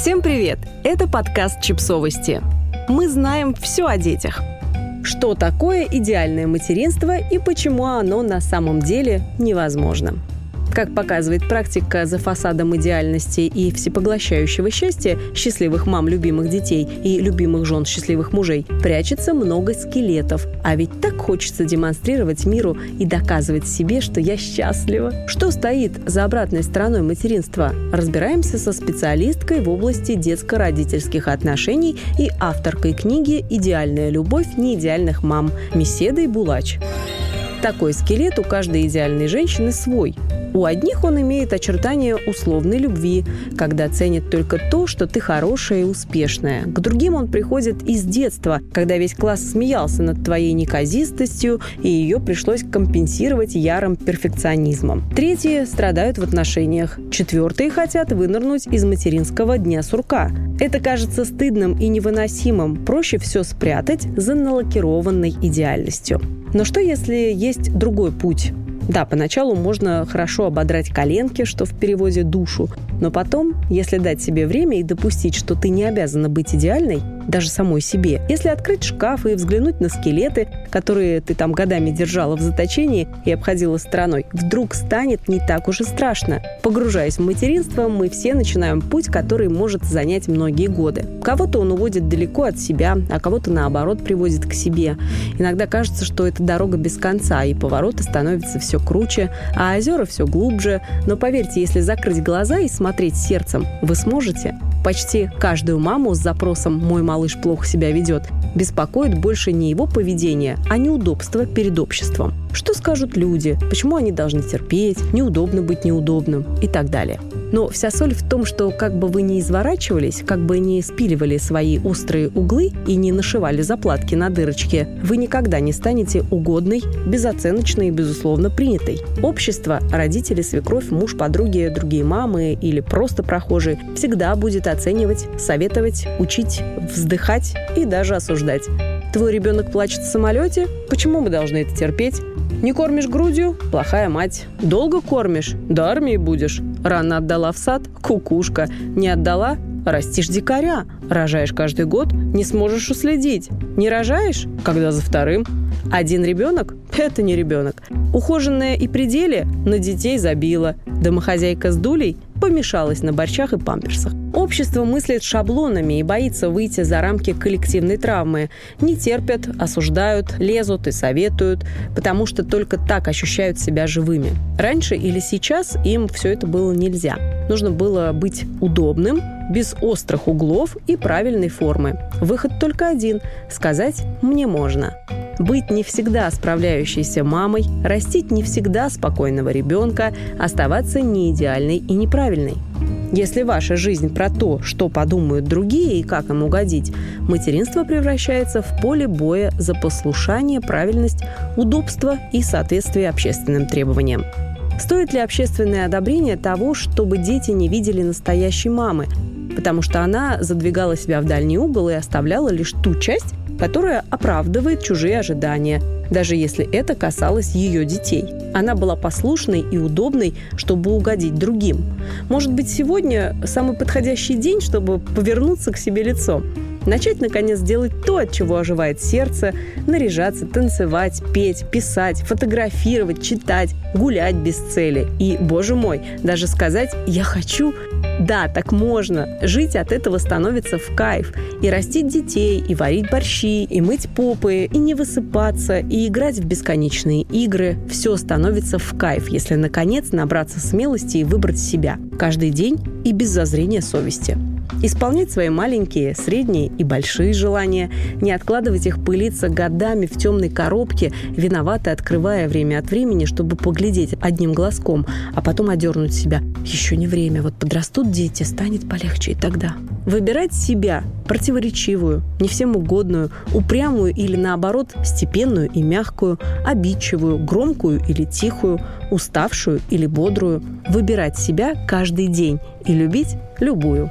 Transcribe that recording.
Всем привет! Это подкаст «Чипсовости». Мы знаем все о детях. Что такое идеальное материнство и почему оно на самом деле невозможно – как показывает практика за фасадом идеальности и всепоглощающего счастья счастливых мам любимых детей и любимых жен счастливых мужей, прячется много скелетов. А ведь так хочется демонстрировать миру и доказывать себе, что я счастлива. Что стоит за обратной стороной материнства? Разбираемся со специалисткой в области детско-родительских отношений и авторкой книги «Идеальная любовь неидеальных мам» Меседой Булач. Такой скелет у каждой идеальной женщины свой. У одних он имеет очертания условной любви, когда ценит только то, что ты хорошая и успешная. К другим он приходит из детства, когда весь класс смеялся над твоей неказистостью, и ее пришлось компенсировать ярым перфекционизмом. Третьи страдают в отношениях. Четвертые хотят вынырнуть из материнского дня сурка. Это кажется стыдным и невыносимым. Проще все спрятать за налакированной идеальностью. Но что, если есть другой путь? Да, поначалу можно хорошо ободрать коленки, что в переводе душу, но потом, если дать себе время и допустить, что ты не обязана быть идеальной, даже самой себе. Если открыть шкаф и взглянуть на скелеты, которые ты там годами держала в заточении и обходила стороной, вдруг станет не так уж и страшно. Погружаясь в материнство, мы все начинаем путь, который может занять многие годы. Кого-то он уводит далеко от себя, а кого-то наоборот приводит к себе. Иногда кажется, что это дорога без конца, и повороты становятся все круче, а озера все глубже. Но поверьте, если закрыть глаза и смотреть сердцем, вы сможете. Почти каждую маму с запросом «мой малыш плохо себя ведет» беспокоит больше не его поведение, а неудобство перед обществом. Что скажут люди? Почему они должны терпеть? Неудобно быть неудобным? И так далее. Но вся соль в том, что как бы вы ни изворачивались, как бы ни спиливали свои острые углы и не нашивали заплатки на дырочке, вы никогда не станете угодной, безоценочной и, безусловно, принятой. Общество, родители, свекровь, муж, подруги, другие мамы или просто прохожие всегда будет оценивать, советовать, учить, вздыхать и даже осуждать. Твой ребенок плачет в самолете? Почему мы должны это терпеть? Не кормишь грудью? Плохая мать. Долго кормишь? До армии будешь. Рано отдала в сад? Кукушка. Не отдала? Растишь дикаря. Рожаешь каждый год? Не сможешь уследить. Не рожаешь? Когда за вторым? Один ребенок? Это не ребенок. Ухоженная и пределе на детей забила. Домохозяйка с дулей помешалась на борщах и памперсах. Общество мыслит шаблонами и боится выйти за рамки коллективной травмы. Не терпят, осуждают, лезут и советуют, потому что только так ощущают себя живыми. Раньше или сейчас им все это было нельзя. Нужно было быть удобным, без острых углов и правильной формы. Выход только один – сказать «мне можно» быть не всегда справляющейся мамой, растить не всегда спокойного ребенка, оставаться не идеальной и неправильной. Если ваша жизнь про то, что подумают другие и как им угодить, материнство превращается в поле боя за послушание, правильность, удобство и соответствие общественным требованиям. Стоит ли общественное одобрение того, чтобы дети не видели настоящей мамы, потому что она задвигала себя в дальний угол и оставляла лишь ту часть, которая оправдывает чужие ожидания, даже если это касалось ее детей. Она была послушной и удобной, чтобы угодить другим. Может быть, сегодня самый подходящий день, чтобы повернуться к себе лицом. Начать, наконец, делать то, от чего оживает сердце, наряжаться, танцевать, петь, писать, фотографировать, читать, гулять без цели. И, боже мой, даже сказать «я хочу» Да, так можно. Жить от этого становится в кайф. И растить детей, и варить борщи, и мыть попы, и не высыпаться, и играть в бесконечные игры. Все становится в кайф, если, наконец, набраться смелости и выбрать себя. Каждый день и без зазрения совести. Исполнять свои маленькие, средние и большие желания, не откладывать их пылиться годами в темной коробке, виновато открывая время от времени, чтобы поглядеть одним глазком, а потом одернуть себя. Еще не время, вот подрастут дети, станет полегче и тогда. Выбирать себя, противоречивую, не всем угодную, упрямую или наоборот степенную и мягкую, обидчивую, громкую или тихую, уставшую или бодрую. Выбирать себя каждый день и любить любую.